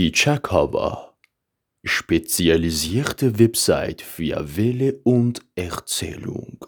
Die Checkcover spezialisierte Website für Welle und Erzählung.